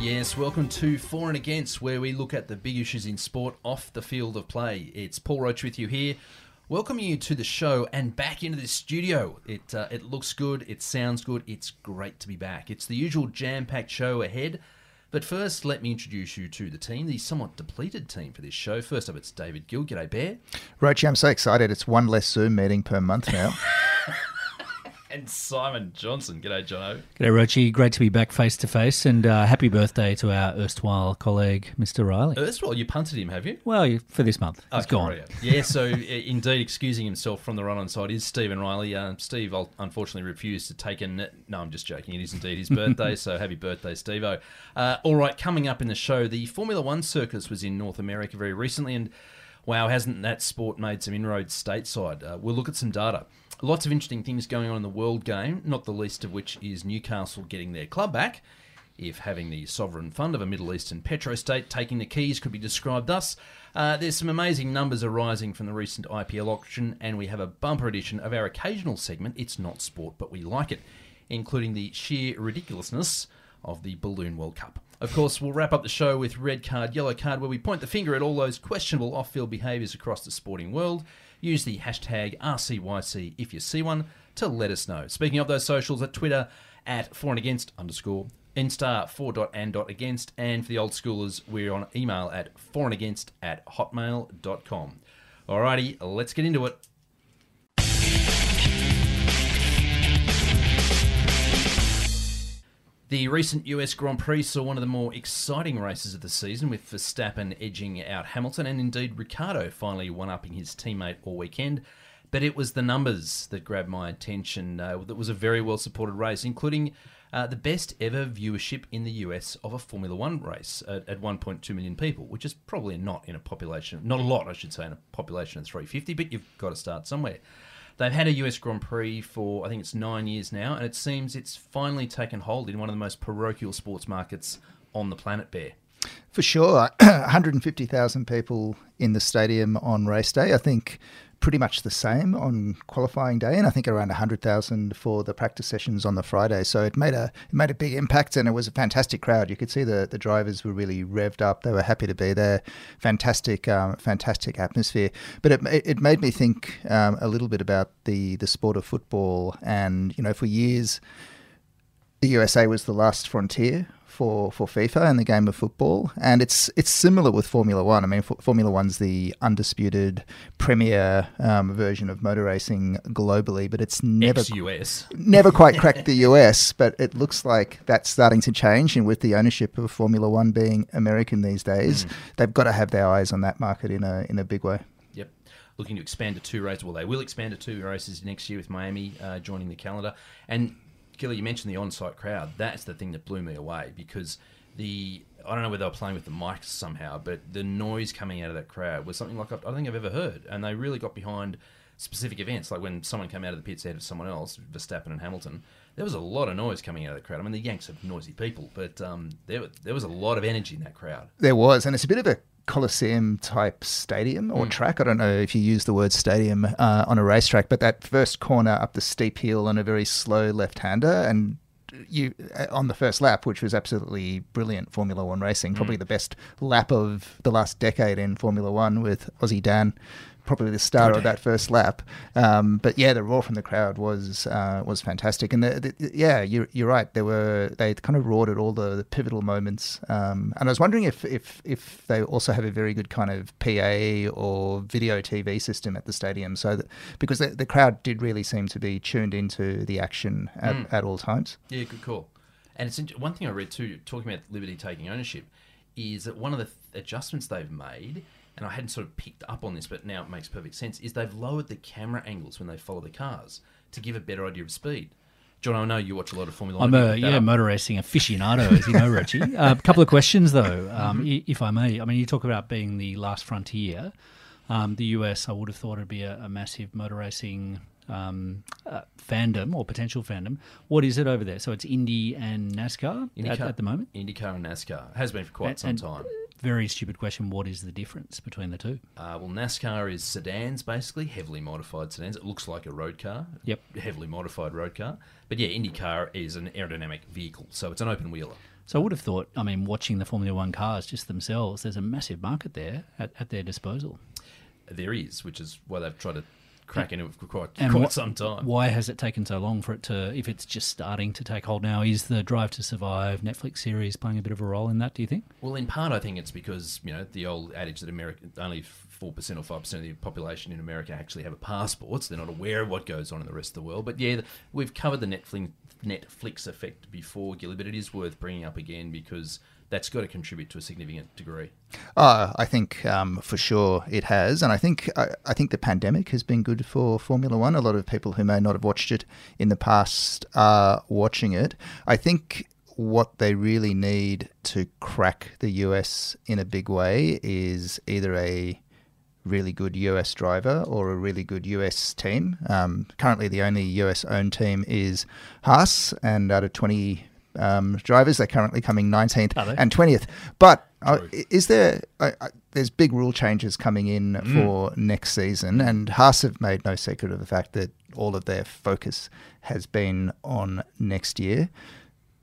Yes, welcome to For and Against, where we look at the big issues in sport off the field of play. It's Paul Roach with you here, welcoming you to the show and back into the studio. It uh, it looks good, it sounds good, it's great to be back. It's the usual jam-packed show ahead, but first, let me introduce you to the team, the somewhat depleted team for this show. First up, it's David Gill. G'day, Bear. Roach, I'm so excited. It's one less Zoom meeting per month now. And Simon Johnson. G'day, Jono. G'day, Rochi. Great to be back face to face, and uh, happy birthday to our erstwhile colleague, Mr. Riley. Erstwhile, you punted him, have you? Well, you- for this month, he's Okay, gone. right, Yeah, Yeah, so indeed, excusing himself from the run on side is Stephen Riley. Uh, Steve unfortunately refused to take a. n- No, I'm just joking. It is indeed his birthday, so happy birthday, Stevo. Uh, all right, coming up in the show, the Formula One circus was in North America very recently, and wow, hasn't that sport made some inroads stateside? Uh, we'll look at some data. Lots of interesting things going on in the world game, not the least of which is Newcastle getting their club back if having the sovereign fund of a Middle Eastern petrostate taking the keys could be described thus. Uh, there's some amazing numbers arising from the recent IPL auction, and we have a bumper edition of our occasional segment, It's Not Sport, but We Like It, including the sheer ridiculousness of the Balloon World Cup. Of course, we'll wrap up the show with red card, yellow card, where we point the finger at all those questionable off field behaviours across the sporting world. Use the hashtag RCYC if you see one to let us know. Speaking of those socials, at Twitter at for and against underscore Instar for dot and dot against, and for the old schoolers, we're on email at for and against at hotmail.com. Alrighty, let's get into it. The recent US Grand Prix saw one of the more exciting races of the season, with Verstappen edging out Hamilton, and indeed Ricciardo finally one upping his teammate all weekend. But it was the numbers that grabbed my attention. Uh, that was a very well supported race, including uh, the best ever viewership in the US of a Formula One race at, at 1.2 million people, which is probably not in a population, not a lot, I should say, in a population of 350, but you've got to start somewhere. They've had a US Grand Prix for, I think it's nine years now, and it seems it's finally taken hold in one of the most parochial sports markets on the planet, Bear. For sure. 150,000 people in the stadium on race day. I think pretty much the same on qualifying day, and I think around 100,000 for the practice sessions on the Friday. So it made a it made a big impact, and it was a fantastic crowd. You could see the the drivers were really revved up. They were happy to be there. Fantastic, um, fantastic atmosphere. But it it made me think um, a little bit about the the sport of football, and you know, for years the USA was the last frontier for, for FIFA and the game of football, and it's it's similar with Formula One. I mean, F- Formula One's the undisputed premier um, version of motor racing globally, but it's never Ex-US. never quite cracked the US. But it looks like that's starting to change, and with the ownership of Formula One being American these days, they've got to have their eyes on that market in a in a big way. Yep. Looking to expand to two races. Well, they will expand to two races next year with Miami uh, joining the calendar. And Gilly, you mentioned the on-site crowd. That's the thing that blew me away because the I don't know whether they were playing with the mics somehow, but the noise coming out of that crowd was something like I don't think I've ever heard. And they really got behind specific events, like when someone came out of the pits ahead of someone else, Verstappen and Hamilton. There was a lot of noise coming out of the crowd. I mean, the Yanks are noisy people, but um, there there was a lot of energy in that crowd. There was, and it's a bit of a Coliseum type stadium or track. I don't know if you use the word stadium uh, on a racetrack, but that first corner up the steep hill on a very slow left hander and you uh, on the first lap, which was absolutely brilliant Formula One racing, probably the best lap of the last decade in Formula One with Aussie Dan, probably the star of that first lap. Um, but yeah, the roar from the crowd was uh, was fantastic, and the, the, yeah, you're, you're right. There were they kind of roared at all the, the pivotal moments, um, and I was wondering if, if if they also have a very good kind of PA or video TV system at the stadium, so that because the, the crowd did really seem to be tuned into the action at, at all times. Yeah, good call. And it's one thing I read too, talking about Liberty taking ownership, is that one of the th- adjustments they've made, and I hadn't sort of picked up on this, but now it makes perfect sense, is they've lowered the camera angles when they follow the cars to give a better idea of speed. John, I know you watch a lot of Formula I'm One. a yeah up? motor racing aficionado, as you know, Richie. A couple of questions though, um, Mm-hmm. if I may. I mean, you talk about being the last frontier. Um, the US, I would have thought it'd be a, a massive motor racing um, uh, fandom or potential fandom. What is it over there? So it's Indy and NASCAR at, IndyCar- at the moment. IndyCar and NASCAR has been for quite And- some time. Very stupid question. What is the difference between the two? Uh, well, NASCAR is sedans, basically heavily modified sedans. It looks like a road car. Yep. Heavily modified road car. But yeah, IndyCar is an aerodynamic vehicle, so it's an open wheeler. So I would have thought, I mean, watching the Formula One cars just themselves, there's a massive market there at, at their disposal. There is, which is why they've tried to crack into it for quite, And quite what- some time. Why has it taken so long for it to, if it's just starting to take hold now? Is the Drive to Survive Netflix series playing a bit of a role in that, do you think? Well, in part, I think it's because you know the old adage that America only four percent or five percent of the population in America actually have a passport, so they're not aware of what goes on in the rest of the world. But yeah, the- we've covered the Netflix Netflix effect before, Gilly, but it is worth bringing up again because that's got to contribute to a significant degree. Uh, I think um, for sure it has, and I think I, I think the pandemic has been good for Formula One. A lot of people who may not have watched it in the past are watching it. I think what they really need to crack the US in a big way is either a really good US driver or a really good US team. Um, currently, the only US owned team is Haas, and out of 20 um, drivers, they're currently coming 19th and 20th. But uh, is there, I there's big rule changes coming in Mm. for next season, and Haas have made no secret of the fact that all of their focus has been on next year.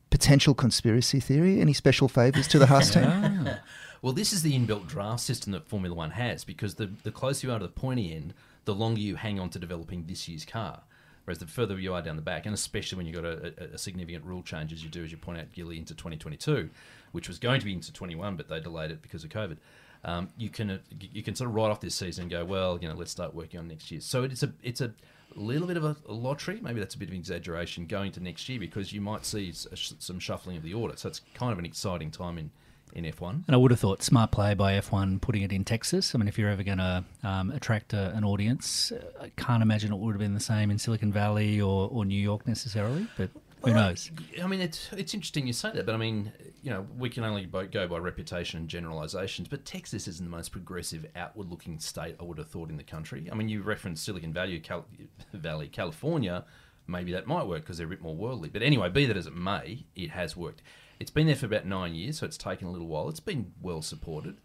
Potential conspiracy theory? Any special favours to the Haas team? Ah. Well, this is the inbuilt draft system that Formula One has because the, the closer you are to the pointy end, the longer you hang on to developing this year's car. Whereas the further you are down the back, and especially when you've got a, a, significant rule change as you do, as you point out, Gilly, into 2022, which was going to be into 21, but they delayed it because of COVID. Um, you can uh, you can sort of write off this season and go, well, you know, let's start working on next year. So it's a it's a little bit of a, lottery. Maybe that's a bit of an exaggeration going to next year because you might see some shuffling of the order. So it's kind of an exciting time in in F1. And I would have thought smart play by F1 putting it in Texas. I mean, if you're ever going to um, attract a, an audience, I can't imagine it would have been the same in Silicon Valley or, or New York necessarily, but who Well, knows? I mean, it's it's interesting you say that, but I mean, you know, we can only go by reputation and generalizations. But Texas isn't the most progressive, outward-looking state I would have thought in the country. I mean, you referenced Silicon Valley, Cal- Valley, California. Maybe that might work because they're a bit more worldly. But anyway, be that as it may, it has worked. It's been there for about nine years, so it's taken a little while. It's been well supported,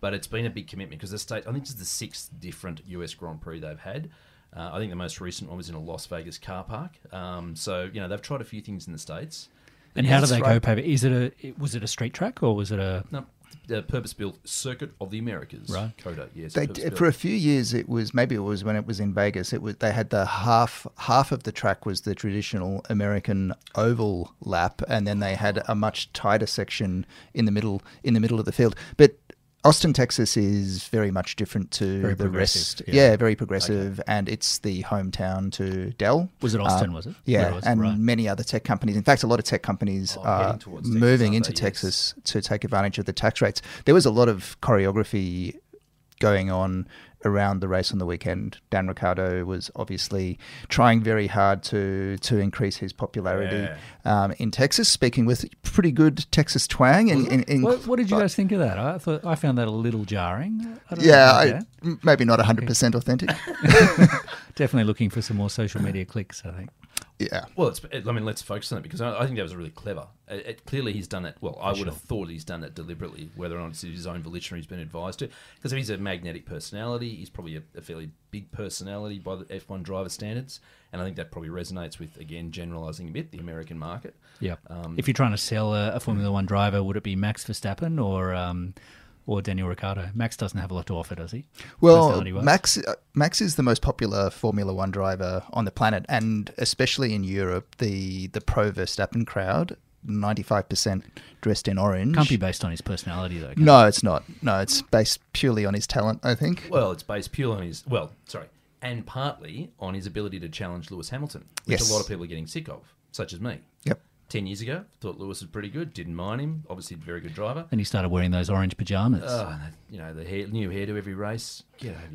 but it's been a big commitment because the state. I think this is the sixth different US Grand Prix they've had. Uh, I think the most recent one was in a Las Vegas car park. Um, so you know they've tried a few things in the states. And how do they go. Paper? Is it a was it a street track or was it a No, the purpose-built Circuit of the Americas. Right. COTA, yes. They, for a few years, it was maybe it was when it was in Vegas. It was they had the half half of the track was the traditional American oval lap, and then they had a much tighter section in the middle in the middle of the field. But Austin, Texas, is very much different to Very the rest. yeah. Yeah, very progressive, and it's the hometown to Dell. Was it Austin, Uh, was it? Yeah, was? and Right. many other tech companies. In fact, a lot of tech companies Oh, are Texas, moving into? Yes. Texas to take advantage of the tax rates. There was a lot of choreography going on around the race on the weekend. Dan Ricciardo was obviously trying very hard to to increase his popularity um, in Texas, speaking with pretty good Texas twang. In, in, in, What, what did you guys think of that? I thought I found that a little jarring. I yeah, I, maybe not 100% authentic. definitely looking for some more social media clicks. I think. Yeah. Well, it's, I mean, let's focus on it because I, I think that was really clever. It, it- clearly, he's done it. Well, I would have thought he's done it deliberately, whether or not it's his own volition or he's been advised to. Because if he's a magnetic personality, he's probably a, a fairly big personality by the F1 driver standards, and I think that probably resonates with again generalising a bit the American market. Yeah. Um, if you're trying to sell a, a Formula One driver, would it be Max Verstappen or um, or Daniel Ricciardo? Max doesn't have a lot to offer, does he? Well, Max uh, Max is the most popular Formula One driver on the planet, and especially in Europe, the the pro Verstappen crowd, ninety five percent dressed in orange. Can't be based on his personality though. can it? No, it's not. No, it's based purely on his talent. I think. Well, it's based purely on his well, sorry, and partly on his ability to challenge Lewis Hamilton, which Yes. a lot of people are getting sick of, such as me. Yep. Ten years ago, thought Lewis was pretty good. Didn't mind him. Obviously, a very good driver. And he started wearing those orange pajamas. Oh, and that- you know the hair, new hairdo every race.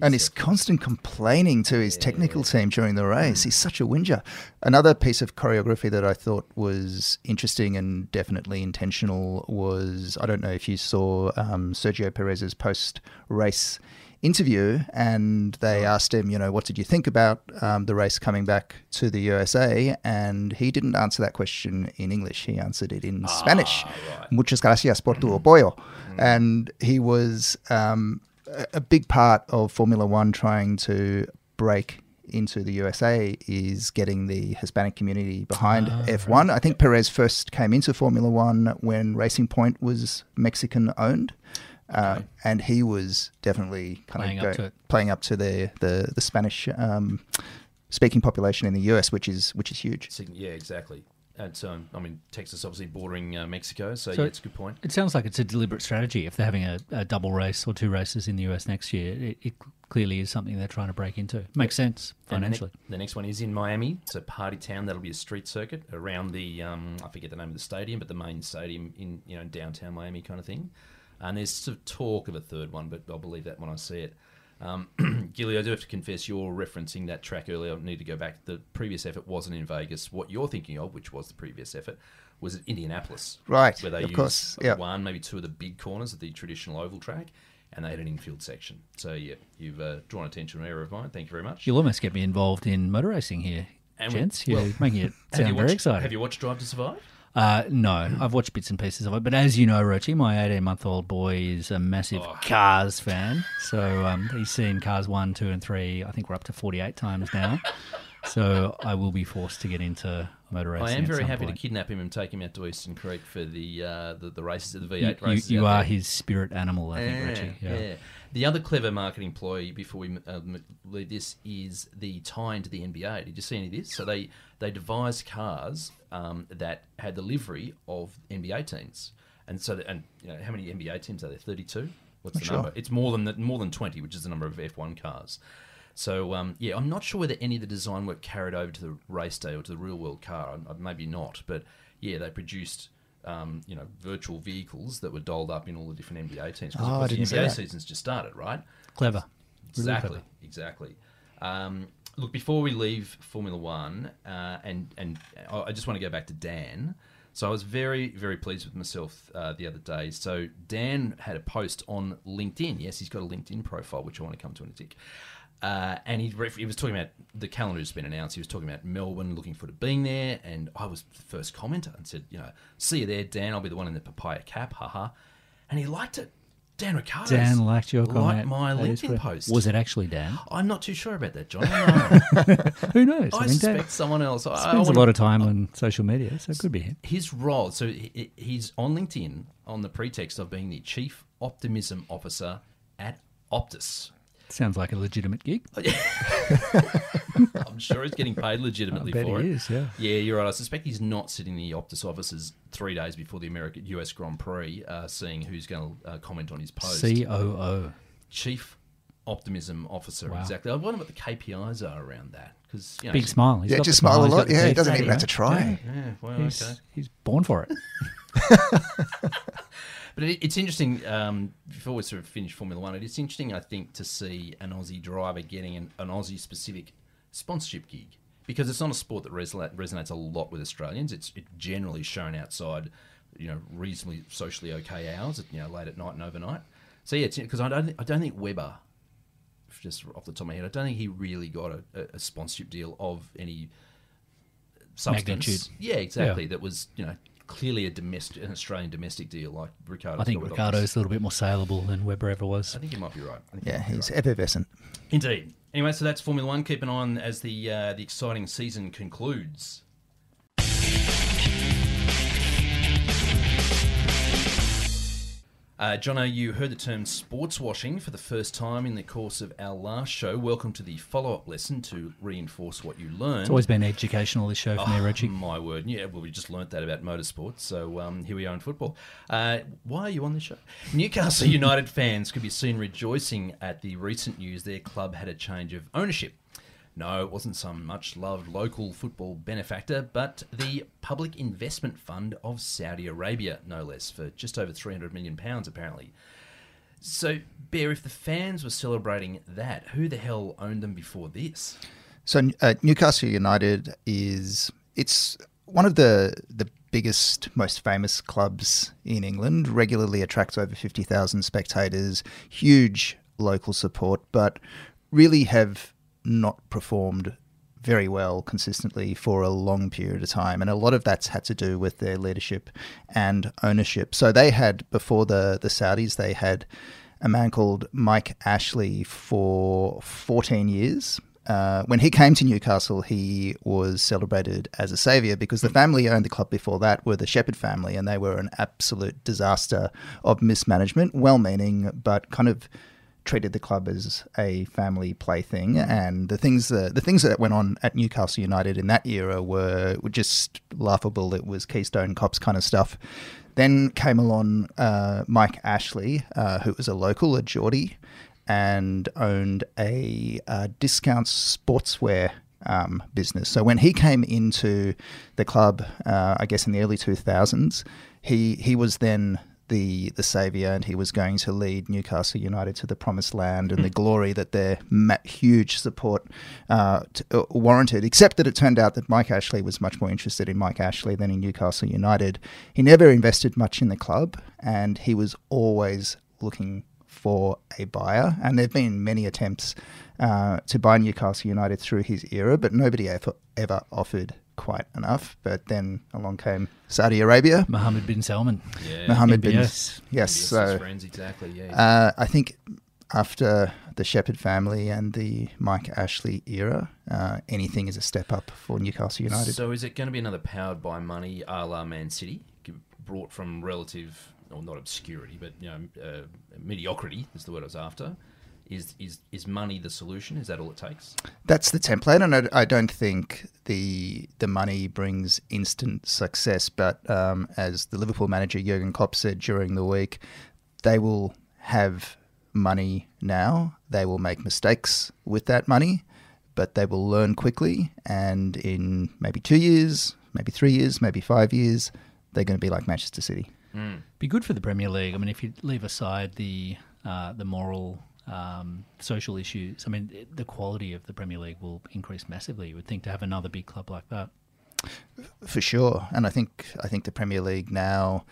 And his constant complaining to his technical team during the race. He's such a whinger. Another piece of choreography that I thought was interesting and definitely intentional was I don't know if you saw um, Sergio Perez's post race interview, and they asked him, you know, what did you think about um, the race coming back to the USA? And he didn't answer that question in English. He answered it in Spanish. right. Muchas gracias por tu apoyo. And he was um, a- a big part of Formula One trying to break into the USA is getting the Hispanic community behind F1. I think Perez first came into Formula One when Racing Point was Mexican owned. Uh, and he was definitely kind Playing of up to it. playing up to the the, the Spanish um, speaking population in the US, which is which is huge. Yeah, exactly. And so, I mean, Texas obviously bordering uh, Mexico, so, So- yeah, it's a good point. It sounds like it's a deliberate strategy. If they're having a, a double race or two races in the US next year, it, it clearly is something they're trying to break into. Makes sense And the ne- financially. The next one is in Miami. It's a party town. That'll be a street circuit around the um, I forget the name of the stadium, but the main stadium in you know downtown Miami kind of thing. And there's sort of talk of a third one, but I'll believe that when I see it. Um, Gilly, I do have to confess, you're referencing that track earlier. I need to go back. The previous effort wasn't in Vegas. What you're thinking of, which was the previous effort, was at Indianapolis. Right, Where they of used course, yeah. one, maybe two of the big corners of the traditional oval track, and they had an infield section. So, yeah, you've uh, drawn attention to an error of mine. Thank you very much. You'll almost get me involved in motor racing here, And we- gents. You're well, making it sound you very watched, exciting. Have you watched Drive to Survive? Uh, no, I've watched bits and pieces of it, but as you know, Rochi, my 18 month old boy is a massive Oh. Cars fan. So um, he's seen Cars 1, 2, and 3. I think we're up to 48 times now. so I will be forced to get into motor racing. I am very happy point. to kidnap him and take him out to Eastern Creek for the uh, the, the races, the V8 You, you, races. you out are there. his spirit animal, I think, yeah, yeah. The other clever marketing ploy before we uh, m- leave this is the tie into the NBA. Did you see any of this? So they they devised cars um, that had the livery of NBA teams, and so and you know how many NBA teams are there? Thirty two. What's Not the sure. number? It's more than the, more than twenty, which is the number of F one cars. So um, yeah, I'm not sure whether any of the design work carried over to the race day or to the real world car. Maybe not, but yeah, they produced um, you know virtual vehicles that were dolled up in all the different NBA teams because Oh, course the NBA season's just started, right? Clever. Really Exactly, clever. exactly. Um, look, before we leave Formula One, uh, and and I I just want to go back to Dan. So I was very very pleased with myself uh, the other day. So Dan had a post on LinkedIn. Yes, he's got a LinkedIn profile, which I want to come to in a tick. Uh, and he, ref- he was talking about the calendar has been announced. He was talking about Melbourne, looking forward to being there. And I was the first commenter and said, you know, see you there, Dan. I'll be the one in the papaya cap, haha. And he liked it. Dan Ricciardo. Dan liked your comment. Liked my That is LinkedIn post. Was it actually Dan? I'm not too sure about that, John. I, Who knows? I mean, Dan suspect someone else. I, I spends a wanna- lot of time on social media, so it could be him. His role, so he, he's on LinkedIn on the pretext of being the chief optimism officer at Optus. Sounds like a legitimate gig. I'm sure he's getting paid legitimately I bet for he it. is, yeah. Yeah, you're right. I suspect he's not sitting in the Optus offices three days before the American US Grand Prix, uh, seeing who's going to uh, comment on his post. COO. Chief Optimism Officer, Wow. exactly. I wonder what the KPIs are around that because you know, Big smile. He's Yeah, got just the smile a he's lot. Yeah, he doesn't even Yeah. have to try. Yeah, well, He's, okay. he's born for it. But it, it's interesting. Um, before we sort of finish Formula One, it's interesting, I think, to see an Aussie driver getting an, an Aussie-specific sponsorship gig because it's not a sport that resonate, resonates a lot with Australians. It's it generally shown outside, you know, reasonably socially okay hours, you know, late at night and overnight. So yeah, because I don't I don't think Webber, just off the top of my head, I don't think he really got a, a- sponsorship deal of any substance. Magnitude. Yeah, exactly. That was you know clearly a domestic, an Australian domestic deal like Ricciardo. I think Ricciardo's a little bit more saleable than Webber ever was. I think you might be right. I think Yeah, he's right. effervescent. indeed. Anyway, so that's Formula One. Keep an eye on as the uh, the exciting season concludes. Uh, Jono, you heard the term sports washing for the first time in the course of our last show. Welcome to the follow up lesson to reinforce what you learned. It's always been educational, this show for me, Oh, Reggie. My word. Yeah, well, we just learnt that about motorsports. So um, here we are in football. Uh, why are you on this show? Newcastle United fans could be seen rejoicing at the recent news their club had a change of ownership. No, it wasn't some much loved local football benefactor, but the Public Investment Fund of Saudi Arabia, no less, for just over £300 million, apparently. So, Bear, if the fans were celebrating that, who the hell owned them before this? So uh, Newcastle United is it's one of the the biggest, most famous clubs in England. Regularly attracts over fifty thousand spectators. Huge local support, but really have not performed very well consistently for a long period of time. And a lot of that's had to do with their leadership and ownership. So they had, before the, the Saudis, they had a man called Mike Ashley for 14 years. Uh, when he came to Newcastle, he was celebrated as a saviour because the family owned the club before that were the Shepherd family, and they were an absolute disaster of mismanagement, well meaning, but kind of treated the club as a family plaything, and the things that the things that went on at Newcastle United in that era were, were just laughable. It was Keystone Cops kind of stuff. Then came along uh, Mike Ashley, uh, who was a local, a Geordie, and owned a uh, discount sportswear um, business. So when he came into the club, uh, I guess in the early 2000s, he he was then the the savior, and he was going to lead Newcastle United to the promised land and the glory that their huge support uh, t- uh, warranted. Except that it turned out that Mike Ashley was much more interested in Mike Ashley than in Newcastle United. He never invested much in the club, and he was always looking for a buyer. And there have been many attempts uh, to buy Newcastle United through his era, but nobody ever, ever offered quite enough. But then along came Saudi Arabia. Mohammed bin Salman. Yeah. Mohammed bin yes. Yes, So friends, exactly. Yeah. uh, I think after the Shepherd family and the Mike Ashley era, uh, anything is a step up for Newcastle United. So is it going to be another powered by money a la Man City, brought from relative, or not obscurity, but you know, uh, mediocrity is the word I was after. Is is is money the solution? Is that all it takes? That's the template, and I, I don't think the the money brings instant success. But um, as the Liverpool manager Jurgen Klopp said during the week, they will have money now. They will make mistakes with that money, but they will learn quickly. And in maybe two years, maybe three years, maybe five years, they're going to be like Manchester City. Be good for the Premier League. I mean, if you leave aside the uh, the moral, um, social issues, I mean, the quality of the Premier League will increase massively. You would think to have another big club like that. For sure, and I think I think the Premier League now,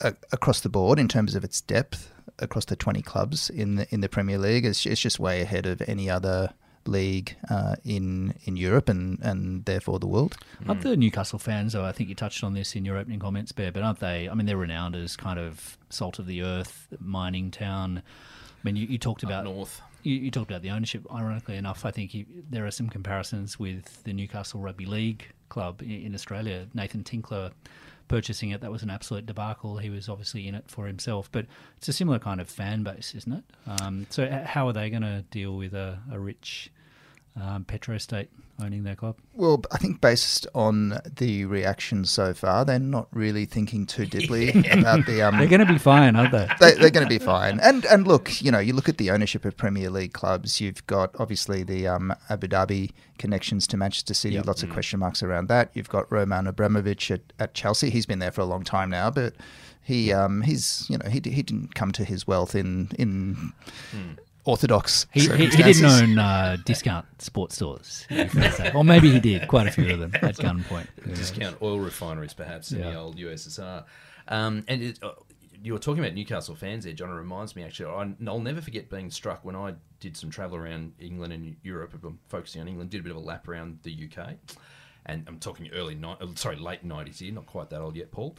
a across the board in terms of its depth, across the twenty clubs in the in the Premier League, is it's just way ahead of any other league uh, in in Europe and and therefore the world. Aren't the Newcastle fans, though? I think you touched on this in your opening comments, Bear, but aren't they? I mean, they're renowned as kind of salt of the earth, mining town. I mean, you, you talked about north. You, you talked about the ownership. Ironically enough, I think you, there are some comparisons with the Newcastle Rugby League club in, in Australia. Nathan Tinkler purchasing it, that was an absolute debacle. He was obviously in it for himself, but it's a similar kind of fan base, isn't it? Um, so, how are they going to deal with a, a rich um, petro state owning their club? Well, I think based on the reaction so far, they're not really thinking too deeply about the um, They're going to be fine, aren't they? they, they're going to be fine. And and look, you know, you look at the ownership of Premier League clubs. You've got obviously the um, Abu Dhabi connections to Manchester City. Yep. Lots of question marks around that. You've got Roman Abramovich at, at Chelsea. He's been there for a long time now, but he um, he's you know he, he didn't come to his wealth in in orthodox He, he, he didn't own uh, discount sports stores, you could say. or maybe he did. Quite a few of them at gunpoint. Discount oil refineries, perhaps, in the old USSR. Um, and it, uh, you were talking about Newcastle fans there, John. It reminds me, actually, I, I'll never forget being struck when I did some travel around England and Europe. I'm focusing on England, did a bit of a lap around the UK. And I'm talking early, ni- uh, sorry, late 90s here, not quite that old yet, Paul.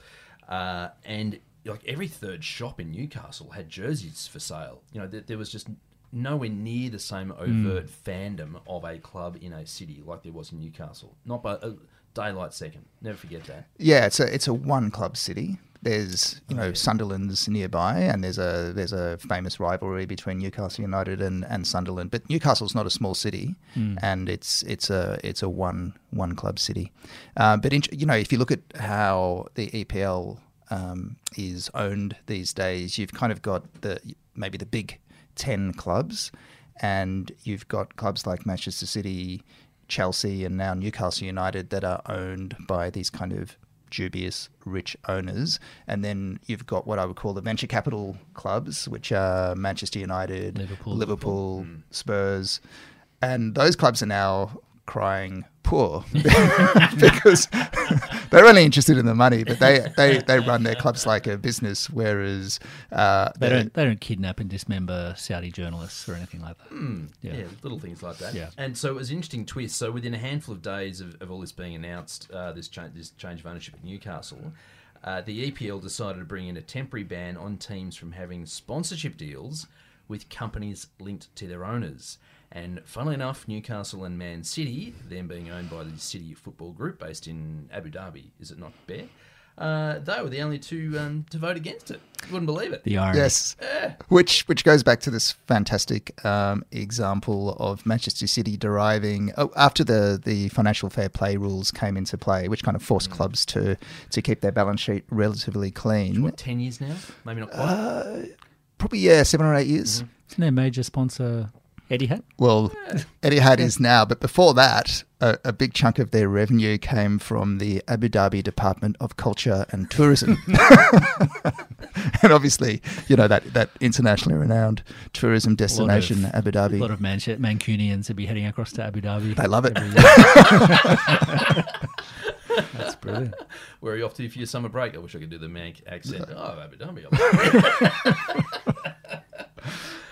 Uh, and like every third shop in Newcastle had jerseys for sale. You know, there, there was just nowhere near the same overt fandom of a club in a city like there was in Newcastle. Not by a daylight second. Never forget that. Yeah, it's a it's a one club city. There's you know Sunderland's nearby, and there's a there's a famous rivalry between Newcastle United and, and Sunderland. But Newcastle's not a small city, and it's it's a it's a one one club city. Uh, but in, you know if you look at how the EPL um, is owned these days, you've kind of got the maybe the big ten clubs, and you've got clubs like Manchester City, Chelsea, and now Newcastle United that are owned by these kind of dubious rich owners. And then you've got what I would call the venture capital clubs, which are Manchester United, Liverpool. Liverpool, Spurs. And those clubs are now crying poor because they're only interested in the money, but they, they, they run their clubs like a business, whereas uh, They don't they don't kidnap and dismember Saudi journalists or anything like that. Yeah. Yeah. little things like that. Yeah. And so it was an interesting twist. So within a handful of days of, of all this being announced, uh, this, cha- this change of ownership at Newcastle, uh, the EPL decided to bring in a temporary ban on teams from having sponsorship deals with companies linked to their owners. And funnily enough, Newcastle and Man City, them being owned by the City Football Group based in Abu Dhabi, is it not Bear? Uh, they were the only two um, to vote against it. You wouldn't believe it. The irony. Yes, which which goes back to this fantastic um, example of Manchester City deriving oh, after the the financial fair play rules came into play, which kind of forced clubs to to keep their balance sheet relatively clean. What, 10 years now? Maybe not quite. Probably yeah, seven or eight years. Isn't their major sponsor Etihad? Well, Etihad is now, but before that, a, a big chunk of their revenue came from the Abu Dhabi Department of Culture and Tourism, and obviously, you know that that internationally renowned tourism destination, Abu Dhabi. A lot Dhabi. of Manche- Mancunians would be heading across to Abu Dhabi. They love it. That's brilliant. Where are you off to for your summer break? I wish I could do the Manc accent. Uh, oh, Abu Dhabi.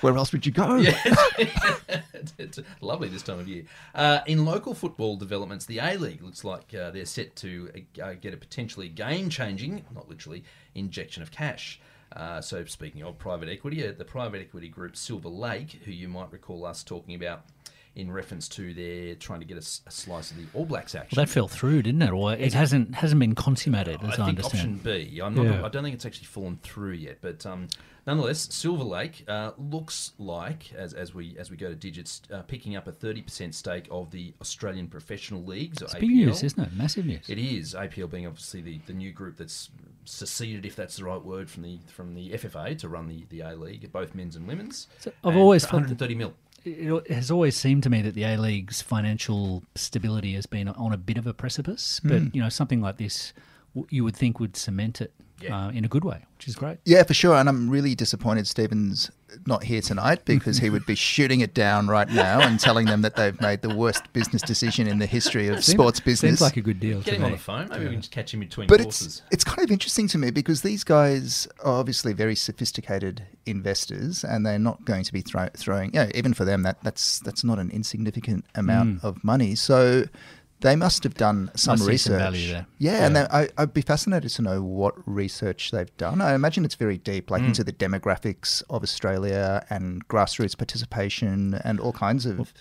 Where else would you go? it's, it's lovely this time of year. Uh, in local football developments, the A League looks like uh, they're set to uh, get a potentially game changing, not literally, injection of cash. Uh, so, speaking of private equity, uh, the private equity group Silver Lake, who you might recall us talking about in reference to their trying to get a slice of the All Blacks action. Well, that fell through, didn't it? Or it hasn't hasn't been consummated, as I, I think understand. option B. I'm not. Yeah. I don't think it's actually fallen through yet, but um, nonetheless, Silver Lake uh, looks like, as, as we as we go to digits, uh, picking up a 30% stake of the Australian Professional Leagues. It's APL. big news, isn't it? Massive news. It is APL being obviously the, the new group that's seceded, if that's the right word, from the from the FFA to run the, the A League, both men's and women's. So I've And always for felt 130 mil. It has always seemed to me that the A League's financial stability has been on a bit of a precipice, but hmm. you know something like this, you would think would cement it Yeah. uh, in a good way, which is great. Yeah, for sure. And I'm really disappointed Stephen's not here tonight because he would be shooting it down right now and telling them that they've made the worst business decision in the history of sports business. Seems like a good deal. Get to him on the phone. Maybe we can just catch him between but courses. it's it's kind of interesting to me because these guys are obviously very sophisticated investors, and they're not going to be throw, throwing. You know, even for them, that that's that's not an insignificant amount Mm. of money. So. They must have done some Must research. some value there. Yeah, and they- I, I'd be fascinated to know what research they've done. I imagine it's very deep, Mm. like into the demographics of Australia and grassroots participation and all kinds of.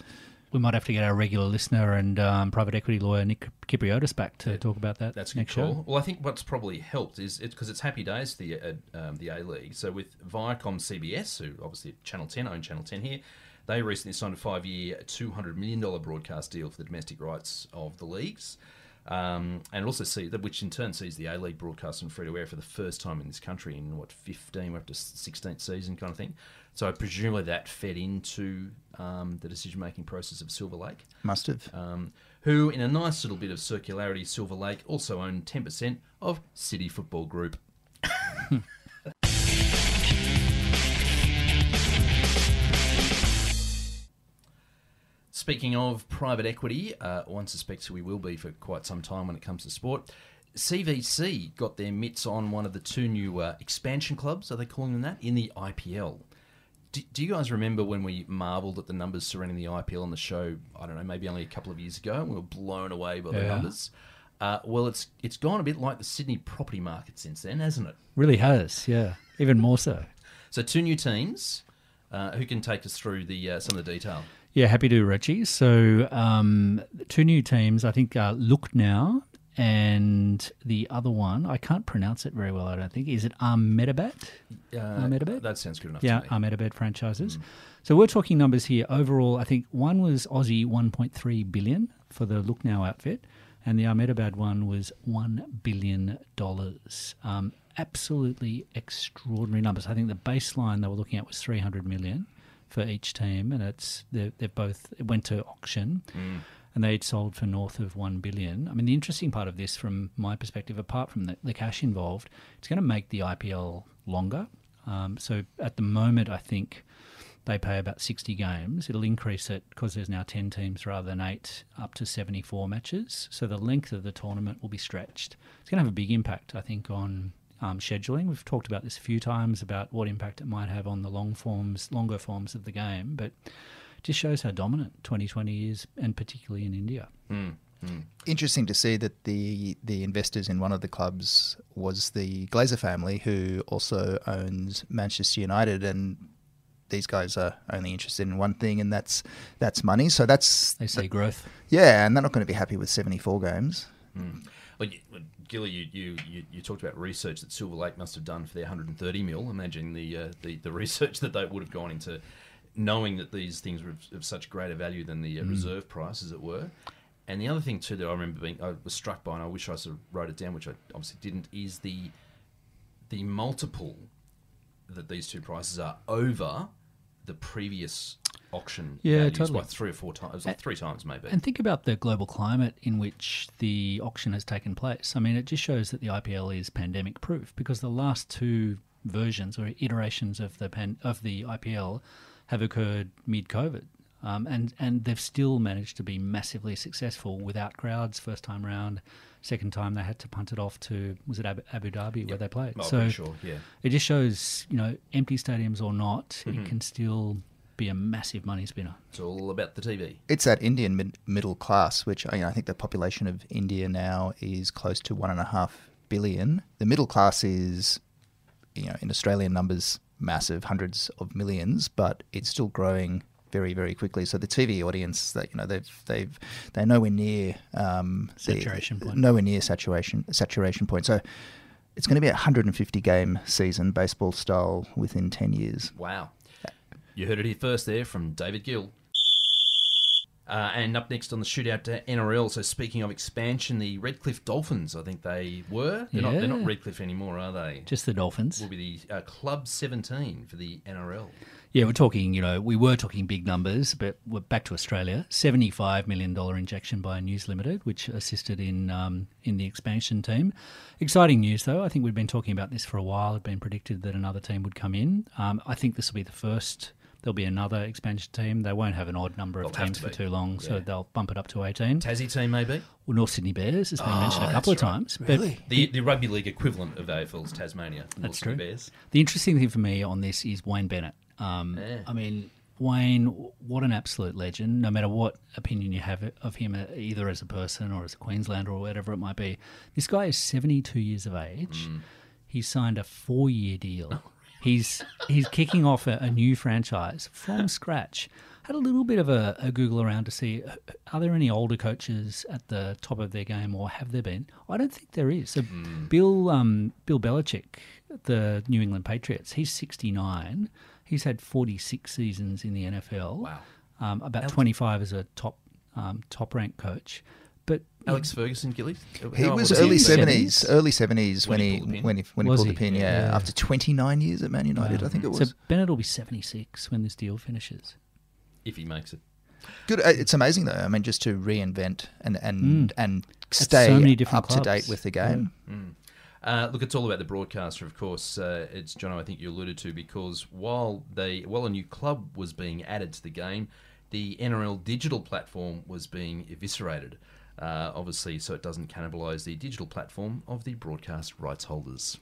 We might have to get our regular listener and um, private equity lawyer Nick Kipriotis back to talk about that That's a good next call. show. Well, I think what's probably helped is it's because it's happy days for the uh, um, the A League. So with Viacom CBS, who obviously Channel Ten own Channel Ten here, they recently signed a five year, two hundred million dollar broadcast deal for the domestic rights of the leagues. Um, and also see that, which in turn sees the A League broadcast on free to air for the first time in this country in what fifteen, we're up to sixteenth season kind of thing. So presumably that fed into um, the decision making process of Silver Lake Must have. um, who, in a nice little bit of circularity, Silver Lake also own 10% of City Football Group. Speaking of private equity, uh, one suspects we will be for quite some time when it comes to sport. CVC got their mitts on one of the two new uh, expansion clubs, are they calling them that, in the IPL. Do, do you guys remember when we marvelled at the numbers surrounding the IPL on the show? I don't know, maybe only a couple of years ago, and we were blown away by the Yeah. numbers. Uh, well, it's it's gone a bit like the Sydney property market since then, hasn't it? Really has, yeah, even more so. So two new teams. Uh, who can take us through the uh, some of the detail? Yeah, happy to, Richie. So, um, two new teams. I think uh, Lucknow and the other one, I can't pronounce it very well. I don't think. Is it Ahmedabad? Uh, Ahmedabad? That sounds good enough. Yeah, to me. Ahmedabad franchises. So we're talking numbers here. Overall, I think one was Aussie 1.3 billion for the Lucknow outfit, and the Ahmedabad one was one billion dollars. Um, absolutely extraordinary numbers. I think the baseline they were looking at was 300 million for each team, and it's they they both it went to auction. And they'd sold for north of one billion. I mean, the interesting part of this, from my perspective, apart from the, the cash involved, it's going to make the IPL longer. Um, so at the moment, I think they pay about 60 games. It'll increase it because there's now 10 teams rather than eight, up to 74 matches. So the length of the tournament will be stretched. It's going to have a big impact, I think, on um, scheduling. We've talked about this a few times about what impact it might have on the long forms, longer forms of the game, but it just shows how dominant 2020 is, and particularly in India. Mm. Interesting to see that the the investors in one of the clubs was the Glazer family, who also owns Manchester United, and these guys are only interested in one thing, and that's that's money. So that's They see growth. yeah, and they're not going to be happy with seventy four games. Well, you, well, Gilly, you, you, you, you talked about research that Silver Lake must have done for their 130 mil. Imagine the, uh, the the research that they would have gone into, knowing that these things were of, of such greater value than the uh, reserve price, as it were. And the other thing too that I remember being I was struck by, and I wish I sort of wrote it down, which I obviously didn't, is the the multiple that these two prices are over the previous auction. Yeah, values totally. by three or four times, like three times maybe. And think about the global climate in which the auction has taken place. I mean, it just shows that the IPL is pandemic proof because the last two versions or iterations of the pan, of the IPL have occurred mid COVID. Um, and and they've still managed to be massively successful without crowds first time round. Second time they had to punt it off to was it Abu, Abu Dhabi where they played. Oh, so sure, yeah. it just shows you know empty stadiums or not, it mm-hmm. can still be a massive money spinner. It's all about the TV. It's that Indian mid- middle class, which you know, I think the population of India now is close to one and a half billion. The middle class is, you know, in Australian numbers, massive, hundreds of millions, but it's still growing very, very quickly. So the TV audience, that you know, they've they've they're nowhere near um, the- Saturation point. nowhere near saturation saturation point. So. It's going to be a 150 game season, baseball style, within 10 years. Wow. You heard it here first there from David Gill. Uh, and up next on the shootout to NRL. So speaking of expansion, the Redcliffe Dolphins, I think they were. They're, not, they're not Redcliffe anymore, are they? Just the Dolphins. Will be the uh, Club 17 for the NRL. Yeah, we're talking, you know, we were talking big numbers, but we're back to Australia. $75 million injection by News Limited, which assisted in um, in the expansion team. Exciting news, though. I think we've been talking about this for a while. It had been predicted that another team would come in. Um, I think this will be the first. There'll be another expansion team. They won't have an odd number of They'll have teams to for too long, so they'll bump it up to 18. Tassie team, maybe? Well, North Sydney Bears has been Oh, mentioned a couple of that's right. times. But The, the rugby league equivalent of AFL's Tasmania. the That's North Sydney true. Bears. The interesting thing for me on this is Wayne Bennett. Um, Yeah. I mean, Wayne, what an absolute legend. No matter what opinion you have of him, uh, either as a person or as a Queenslander or whatever it might be, this guy is 72 years of age. Mm. He's signed a four-year deal. He's he's kicking off a, a new franchise from scratch. Had a little bit of a, a Google around to see uh, are there any older coaches at the top of their game, or have there been? I don't think there is. So Hmm. Bill um, Bill Belichick, the New England Patriots, he's 69. He's had 46 seasons in the NFL. Wow. Um, about 25 as a top um, top ranked coach. But Alex Ferguson, Gilly? He How was old early seventies, early seventies When when he he pulled the pin. when he when he pulled he? the pin. Yeah, Yeah. after twenty nine years at Man United, I think it was. so. Bennett will be 76 when this deal finishes. If he makes it. Good. uh, It's amazing though. I mean, just to reinvent and and and stay so many different up to date with the game. Uh, look, it's all about the broadcaster, of course. Uh, it's John. I think you alluded to because while they while a new club was being added to the game, the NRL digital platform was being eviscerated. Uh, obviously, so it doesn't cannibalise the digital platform of the broadcast rights holders.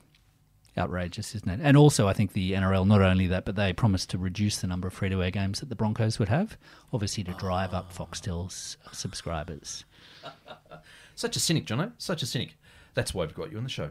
Outrageous, isn't it? And also, I think the NRL, not only that, but they promised to reduce the number of free to air games that the Broncos would have, obviously to drive up Foxtel's subscribers. Such a cynic, Jono. Such a cynic. That's why we've got you on the show.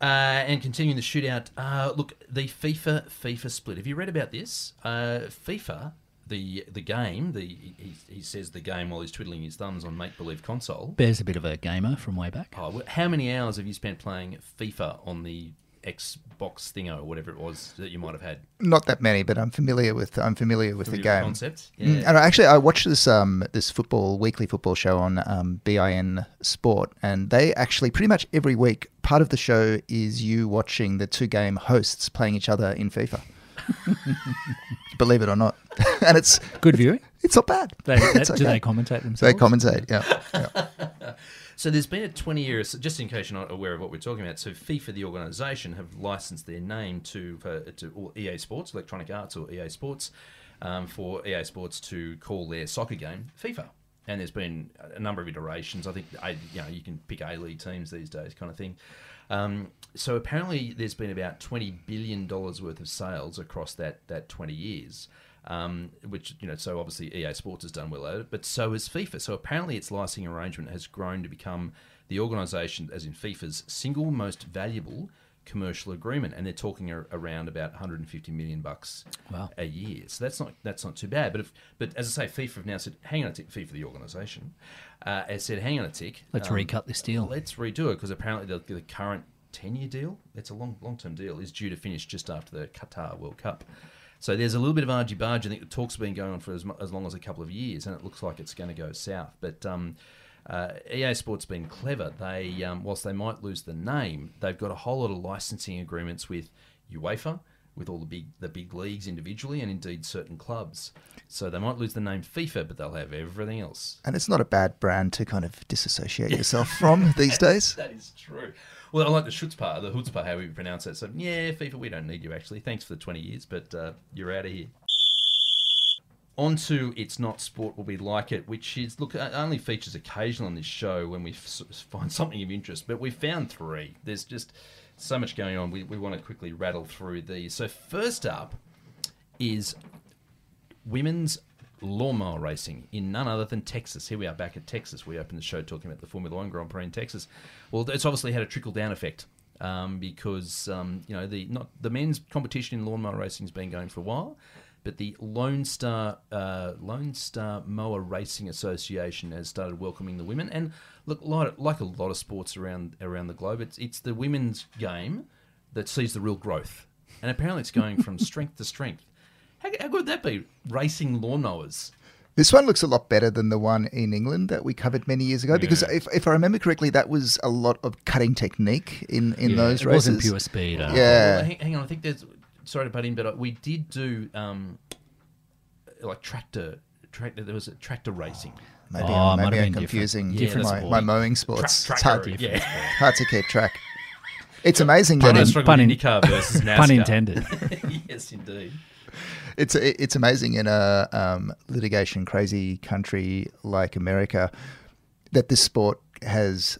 Uh, and continuing the shootout, uh, look, the FIFA FIFA split. Have you read about this? Uh, FIFA, the the game, the he, he says the game while he's twiddling his thumbs on make believe console. Bear's a bit of a gamer from way back. Oh, wh- how many hours have you spent playing FIFA on the Xbox thingo or whatever it was that you might have had? Not that many, but I'm familiar with I'm familiar with the Familiar with game. concept? Mm, Yeah. And I actually, I watched this um this football weekly football show on um, BIN Sport, and they actually pretty much every week part of the show is you watching the two game hosts playing each other in FIFA. Believe it or not, and it's Good viewing. it's not bad. They, It's that, Do they commentate themselves? They commentate, yeah. yeah. So there's been a 20 years, just in case you're not aware of what we're talking about. So FIFA, the organisation, have licensed their name to for, to EA Sports, Electronic Arts, or EA Sports, um, for EA Sports to call their soccer game FIFA. And there's been a number of iterations. I think you know you can pick A League teams these days, kind of thing. Um, so apparently, there's been about 20 billion dollars worth of sales across that that 20 years um, which you know, so obviously EA Sports has done well at it, but so has FIFA. So apparently, its licensing arrangement has grown to become the organisation, as in FIFA's single most valuable commercial agreement, and they're talking ar- around about 150 million bucks Wow. a year. So that's not that's not too bad. But if but as I say, FIFA have now said, hang on a tick, FIFA the organisation, uh, has said, hang on a tick, Let's um, recut this deal. Let's redo it because apparently the, the current 10 year deal, it's a long long term deal, is due to finish just after the Qatar World Cup. So there's a little bit of argy bargy. I think the talks have been going on for as, as long as a couple of years, and it looks like it's going to go south. But um, uh, EA Sports been clever. They, um, whilst they might lose the name, they've got a whole lot of licensing agreements with UEFA, with all the big the big leagues individually, and indeed certain clubs. So they might lose the name FIFA, but they'll have everything else. And it's not a bad brand to kind of disassociate yourself from these days. That is true. Well, I like the Schutzpah, the Hutzpah, how we pronounce it. So, yeah, FIFA, we don't need you actually. Thanks for the 20 years, but uh, you're out of here. On to It's Not Sport Will Be Like It, which is, look, only features occasionally on this show when we f- find something of interest, but we found three. There's just so much going on. We, we want to quickly rattle through these. So, first up is women's lawnmower racing in none other than Texas. Here we are back at Texas. We opened the show talking about the Formula One Grand Prix in Texas. Well, it's obviously had a trickle down effect um, because um, you know the not the men's competition in lawnmower racing has been going for a while, but the Lone Star uh, Lone Star Mower Racing Association has started welcoming the women. And look, like, like a lot of sports around around the globe, it's it's the women's game that sees the real growth, and apparently it's going from strength to strength. How, how good would that be? Racing lawnmowers. This one looks a lot better than the one in England that we covered many years ago. Because if, if I remember correctly, that was a lot of cutting technique in, in Yeah, those it races. wasn't pure speed. uh, Yeah. Well, hang, hang on, I think there's. Sorry to butt in, but uh, we did do um, like tractor. Tractor. There was a tractor racing. Maybe, Oh, I'm, maybe I'm confusing different. Yeah, my, my mowing sports. Tra- it's hard, tracker, yeah. hard to keep track. It's amazing Pun, that in, pun in- IndyCar versus NASCAR. Pun intended. yes, indeed. it's it's amazing in a um, litigation crazy country like America that this sport has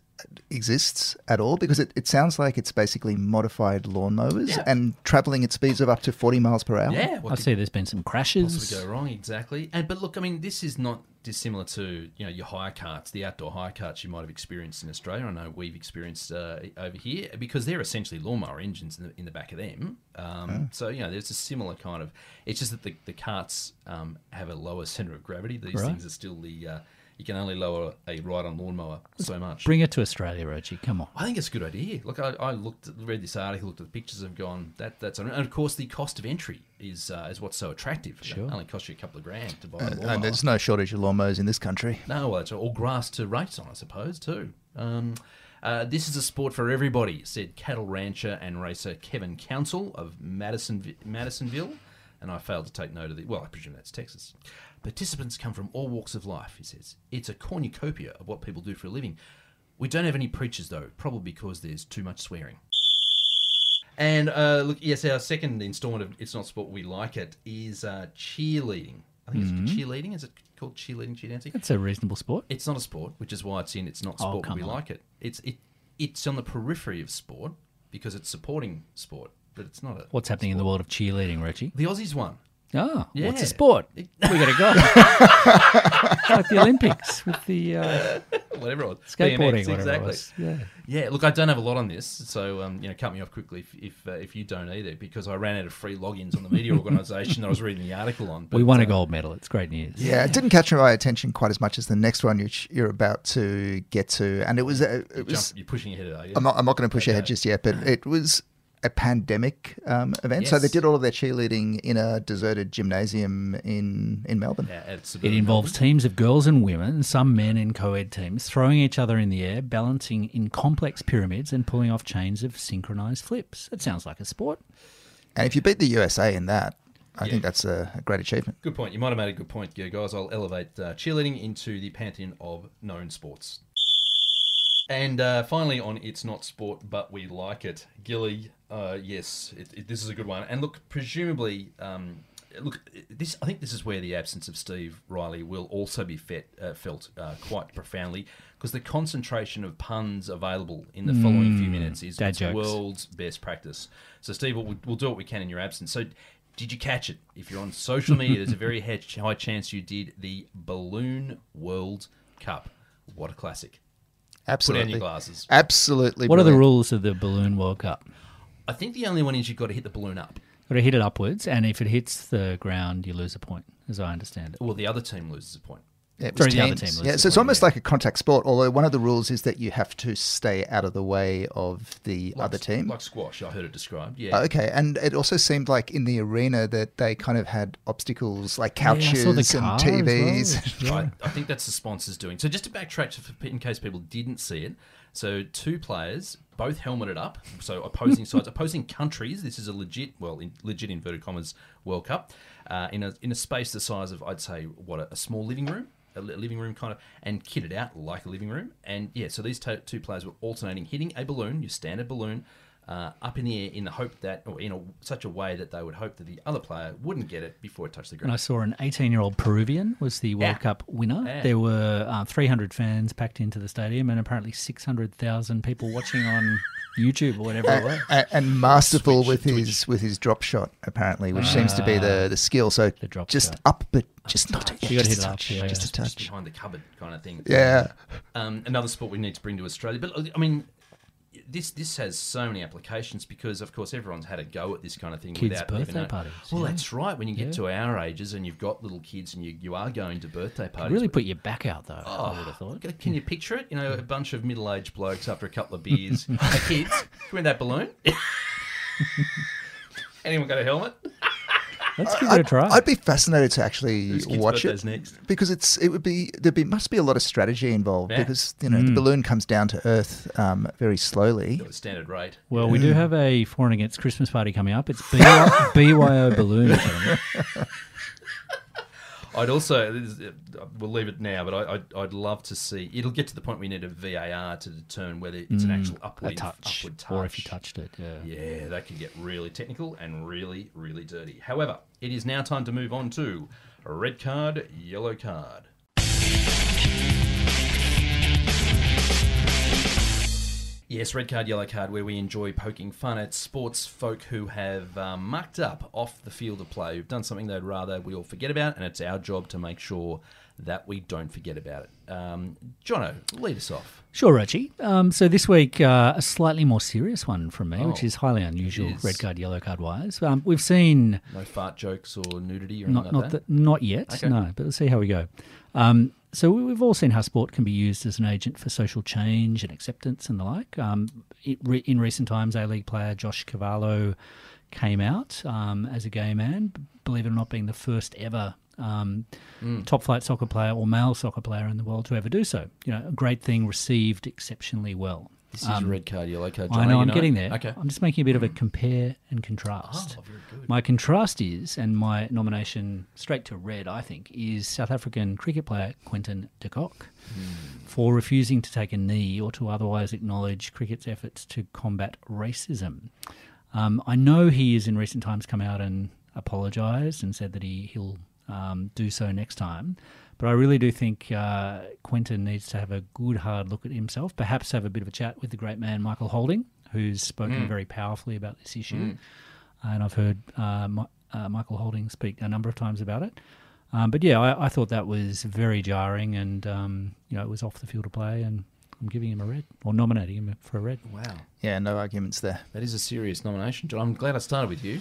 exists at all because it, it sounds like it's basically modified lawnmowers Yeah. and traveling at speeds of up to 40 miles per hour. Yeah, I see there's been some crashes. possibly go wrong? Exactly. And but look, I mean, this is not dissimilar to you know your hire carts, the outdoor hire carts you might have experienced in Australia. I know we've experienced uh, over here because they're essentially lawnmower engines in the, in the back of them. Um, So you know, there's a similar kind of. It's just that the the carts um, have a lower center of gravity. These Right. things are still the. Uh, you can only lower a ride-on lawnmower so much. Bring it to Australia, Rochi. Come on. I think it's a good idea. Look, I, I looked, at, read this article, looked at the pictures, have gone that that's, and of course the cost of entry is uh, is what's so attractive. Sure. It only costs you a couple of grand to buy a lawnmower. and there's no shortage of lawnmowers in this country. No, well, it's all grass to race on, I suppose, too. Um, uh, this is a sport for everybody, said cattle rancher and racer Kevin Council of Madison, Madisonville. And I failed to take note of the. Well, I presume that's Texas. Participants come from all walks of life, he says. It's a cornucopia of what people do for a living. We don't have any preachers, though, probably because there's too much swearing. And uh, look, yes, our second instalment of It's Not Sport We Like It is uh, cheerleading. I think it's cheerleading. Is it called cheerleading, cheer dancing? It's a reasonable sport. It's not a sport, which is why it's in. It's not Oh, sport, come we on. like it. It's it. It's on the periphery of sport because it's supporting sport, but it's not a. What's happening in the world of cheerleading, Rochi? The Aussies won. Oh, what's Yeah. a sport? It- We got to go. it's like the Olympics with the uh, Whatever it was. skateboarding, BMX, whatever exactly. it was. Yeah. Yeah, look, I don't have a lot on this, so um, you know, cut me off quickly if if, uh, if you don't either, because I ran out of free logins on the media organisation that I was reading the article on. we but, won a uh, gold medal. It's great news. Yeah, it didn't catch my attention quite as much as the next one which you're about to get to, and it was a, it you was. jump- you're pushing ahead, are you? I'm not, I'm not going to push ahead just yet, but it was a pandemic um, event. So they did all of their cheerleading in a deserted gymnasium in in Melbourne. Yeah, at It involves Melbourne. teams of girls and women, some men in co ed teams, throwing each other in the air, balancing in complex pyramids, and pulling off chains of synchronized flips. It sounds like a sport. And if you beat the USA in that, I Yeah. think that's a, a great achievement. Good point. You might have made a good point, yeah, guys. I'll elevate uh, cheerleading into the pantheon of known sports. And uh, finally, on It's Not Sport, but We Like It. Gilly, uh, yes, it, it, this is a good one. And look, presumably, um, look, this I think this is where the absence of Steve Riley will also be fet, uh, felt uh, quite profoundly because the concentration of puns available in the following few minutes is dad it's jokes. world's best practice. So, Steve, we'll, we'll do what we can in your absence. So, did you catch it? If you're on social media, there's a very high chance you did the Balloon World Cup. What a classic. Absolutely. Put on your glasses. Absolutely. What are the rules of the balloon World Cup? I think the only one is you've got to hit the balloon up. Got to hit it upwards, and if it hits the ground, you lose a point, as I understand it. Well, the other team loses a point. Yeah, it was Sorry, the other teams. team Yeah, so it's the almost point, like a contact sport, although one of the rules is that you have to stay out of the way of the Like, other team. Like squash, I heard it described. Yeah. Oh, okay, and it also seemed like in the arena that they kind of had obstacles like couches saw the and car as well. TVs. Yeah. I, I think that's the sponsors doing. So just to backtrack, to, in case people didn't see it, so two players, both helmeted up, so opposing sides, opposing countries. This is a legit, well, in, legit inverted commas World Cup, uh, in a in a space the size of I'd say what a, a small living room. A living room kind of, and kitted out like a living room, and yeah. So these to- two players were alternating, hitting a balloon, your standard balloon, uh, up in the air in the hope that, or in a, such a way that they would hope that the other player wouldn't get it before it touched the ground. And ground. I saw an 18 year old Peruvian was the World Yeah. Cup winner. Yeah. There were uh, 300 fans packed into the stadium, and apparently 600,000 people watching on YouTube or whatever it was. and, and masterful Switch, with twitch. his with his drop shot apparently, which seems to be the the skill. So The drop just shot. up, but just not You gotta just hit a up, touch, yeah, just a yeah. just touch. behind the cupboard kind of thing. Yeah, Um, another sport we need to bring to Australia, but I mean, this this has so many applications because, of course, everyone's had a go at this kind of thing Kids' without even birthday knowing- parties, Well, yeah. that's right. When you get Yeah. to our ages and you've got little kids and you, you are going to birthday parties, Really put your back out, though, Oh, I would have thought. Can- you picture it? You know, a bunch of middle-aged blokes after a couple of beers. kids, in that balloon. Anyone got a helmet? Let's give it a try. I'd be fascinated to actually Whose watch it next? because it's it would be there be must be a lot of strategy involved Yeah. because you know Mm. the balloon comes down to earth um, very slowly. Got standard rate. well, we do have a for and against Christmas party coming up. It's BY- BYO Balloon. I'd also, we'll leave it now, but I, I'd, I'd love to see. It'll get to the point we need a VAR to determine whether it's an actual Mm, upward, touch, upward touch. or if you touched it. Yeah. Yeah, that can get really technical and really, really dirty. However, it is now time to move on to red card, yellow card. Yes, red card, yellow card, where we enjoy poking fun at sports folk who have um, mucked up off the field of play, who've done something they'd rather we all forget about, and it's our job to make sure that we don't forget about it. Um, Jono, lead us off. Sure, Reggie. Um, so this week, uh, a slightly more serious one from me, which Oh, is highly unusual, is. red card, yellow card wise. Um, we've seen No fart jokes or nudity or not anything like not that. that, not yet, Okay. no. But we'll see how we go. Um, so we- we've all seen how sport can be used as an agent for social change and acceptance and the like. Um, re, in recent times, A League player Josh Cavallo came out um, as a gay man, believe it or not, being the first ever um, Mm. top flight soccer player or male soccer player in the world to ever do so. You know, a great thing received exceptionally well. This is Um, red card, yellow card. I know, I'm getting there. Okay. I'm just making a bit of a compare and contrast. Oh. My contrast is, and my nomination straight to red, I think, is South African cricket player Quinton de Kock for refusing to take a knee or to otherwise acknowledge cricket's efforts to combat racism. Um, I know he has in recent times come out and apologised and said that he, he'll um, do so next time. But I really do think uh, Quinton needs to have a good hard look at himself, perhaps have a bit of a chat with the great man Michael Holding, who's spoken very powerfully about this issue and I've heard uh, Mi- uh, Michael Holding speak a number of times about it. Um, but yeah, I, I thought that was very jarring, and um, you know, it was off the field of play, and I'm giving him a red or nominating him for a red. Wow. Yeah, no arguments there. That is a serious nomination, John. I'm glad I started with you.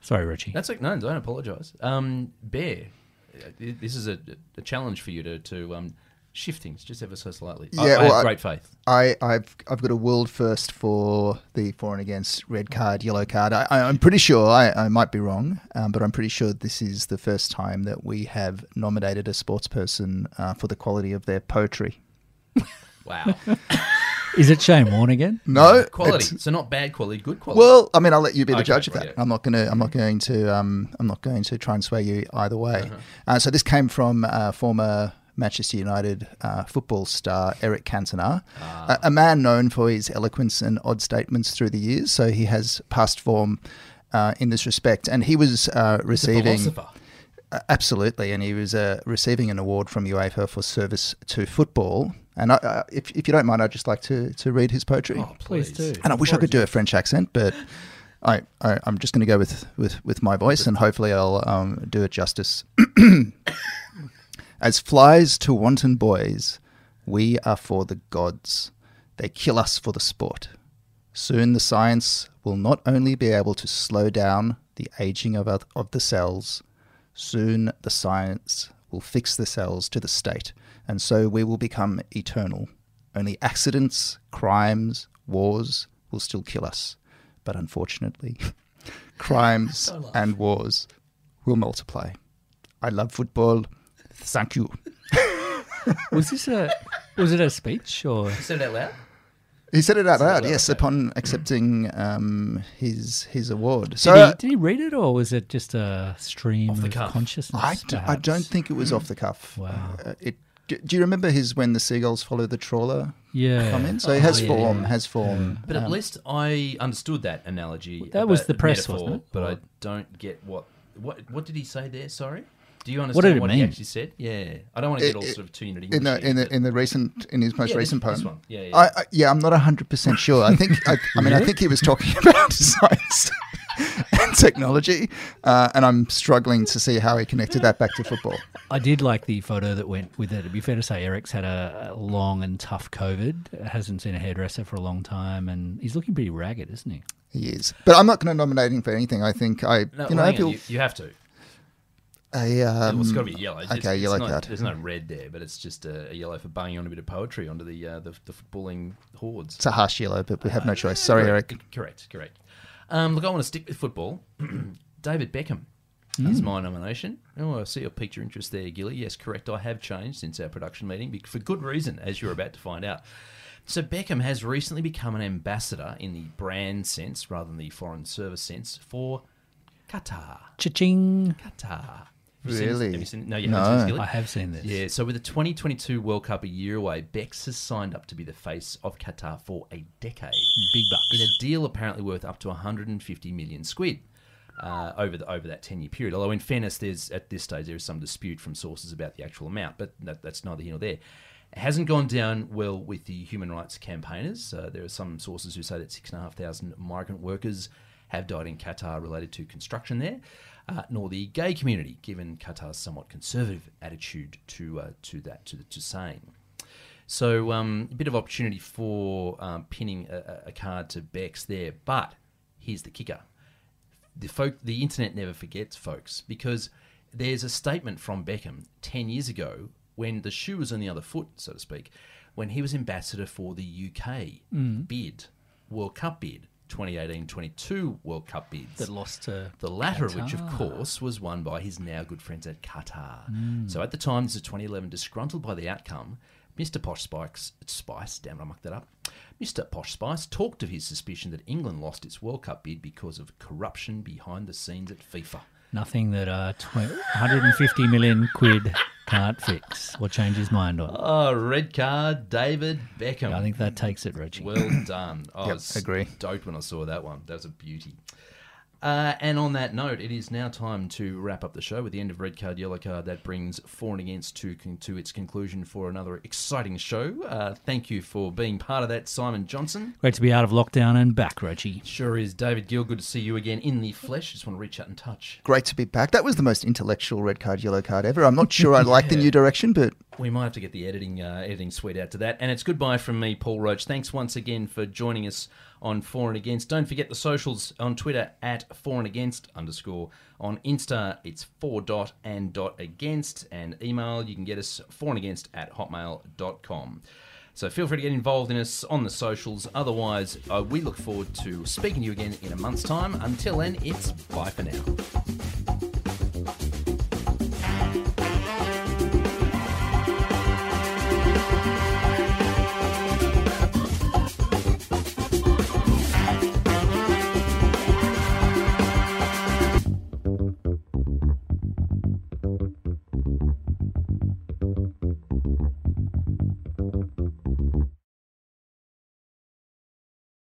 Sorry, Richie. That's like no, don't apologise. Um, Bear, uh, this is a, a challenge for you to to um, shift things just ever so slightly. Yeah, I well, have great faith. I, I've I've got a world first for the for and against red card, yellow card. I, I- I'm pretty sure I, I might be wrong, um, but I'm pretty sure this is the first time that we have nominated a sports person uh, for the quality of their poetry. Wow, Is it Shane Warne again? No quality. it's- So not bad quality, good quality. Well, I mean, I'll let you be the Okay, judge of right, that. yeah. I'm not going to. I'm not going to. Um, I'm not going to try and sway you either way. Uh-huh. Uh, so this came from uh, former Manchester United uh, football star Eric Cantona, a, a man known for his eloquence and odd statements through the years. So he has past form uh, in this respect, and he was uh, receiving. Uh, Absolutely, and he was uh, receiving an award from UEFA for service to football. And I, uh, if, if you don't mind, I'd just like to, to read his poetry. Oh, Please please. do. and I wish I could do a French accent, but I, I I'm just going to go with, with, with my voice, and hopefully I'll um, do it justice. As flies to wanton boys, we are for the gods. They kill us for the sport. Soon the science will not only be able to slow down the aging of, of the cells, soon the science will fix the cells to the state, and so we will become eternal. Only accidents, crimes, wars will still kill us. But unfortunately, crimes and wars will multiply. I love football. Thank you. Was this a was it a speech or Said it out loud. He said it out Said it loud, out, yes, upon accepting um, his his award. did, So he, uh, did he read it or was it just a stream Off the of cuff. consciousness? I, d- I perhaps? don't think it was off the cuff. Wow. Uh, it, do, do you remember his when the seagulls follow the trawler Yeah. comment? So Oh, he has yeah, form, yeah. has form. But at Um, least I understood that analogy. That was the press, metaphor, wasn't it? But Or- I don't get what what what did he say there? Sorry. Do you did understand it what, he actually said? Yeah, I don't want to get It- all it- sort of two-unit in English. the in the in the recent in his most Yeah, recent this- poem. this one. Yeah, yeah. I, I, yeah, I'm not hundred percent sure. I think I, I mean I think he was talking about science and technology, uh, and I'm struggling to see how he connected that back to football. I did like the photo that went with it. It'd be fair to say Eric's had a, a long and tough COVID. Hasn't seen a hairdresser for a long time, and he's looking pretty ragged, isn't he? He is, but I'm not going to nominate him for anything. I think I, no, you know, hang I feel you, you have to. a um, well, it's got to be yellow. It's, okay, it's yellow not, card. There's no red there, but it's just a, a yellow for banging on a bit of poetry onto the uh, the, the footballing hordes. It's a harsh yellow, but we have no choice. Sorry, correct, Eric. Correct, correct. Um, look, I want to stick with football. David Beckham is my nomination. Oh, I see your piqued your interest there, Gilly. Yes, correct. I have changed since our production meeting for good reason, as you're about to find out. So Beckham has recently become an ambassador in the brand sense, rather than the foreign service sense, for Qatar. Cha-ching! Qatar. Have you seen Really? have you seen, no, you No. haven't seen this, I have seen this. Yeah, so with the 2022 World Cup a year away, Bex has signed up to be the face of Qatar for a decade Big bucks. in a deal apparently worth up to 150 million squid uh, over the, over that 10 year period. Although in fairness, there's at this stage there is some dispute from sources about the actual amount, but that, that's neither here nor there. It hasn't gone down well with the human rights campaigners. Uh, there are some sources who say that six and a half thousand migrant workers have died in Qatar related to construction there, uh, nor the gay community, given Qatar's somewhat conservative attitude to uh, to that to, the to same. So um, a bit of opportunity for um, pinning a, a- card to Bex there, but here's the kicker: the folk, the internet never forgets, folks, because there's a statement from Beckham ten years ago when the shoe was on the other foot, so to speak, when he was ambassador for the UK bid, World Cup bid, 2018-22 World Cup bids. that lost to The latter of which, of course, was won by his now good friends at Qatar. So at the time, this is 2011, disgruntled by the outcome, Mr. Posh Spikes, Spice, damn it, I mucked that up. Mr. Posh Spice talked of his suspicion that England lost its World Cup bid because of corruption behind the scenes at FIFA. nothing that uh, tw- 150 million quid can't fix or change his mind on. Oh, red card, David Beckham. I think that takes it, Reggie. Well done. I oh, Yep, was agree. stoked when I saw that one. That was a beauty. Uh, and on that note, it is now time to wrap up the show with the end of red card, yellow card. That brings for and against to con- to its conclusion for another exciting show. Uh, thank you for being part of that, Simon Johnson. Great to be out of lockdown and back, Reggie. Sure is, David Gill. Good to see you again in the flesh. Just want to reach out and touch. Great to be back. That was the most intellectual red card, yellow card ever. I'm not sure I like the new direction, but We might have to get the editing uh, editing suite out to that. And it's goodbye from me, Paul Roach. Thanks once again for joining us on For and Against. Don't forget the socials on Twitter at For and Against underscore. On Insta, it's for dot and dot against. And email, you can get us for and against at hotmail.com. So feel free to get involved in us on the socials. Otherwise, uh, we look forward to speaking to you again in a month's time. Until then, it's bye for now.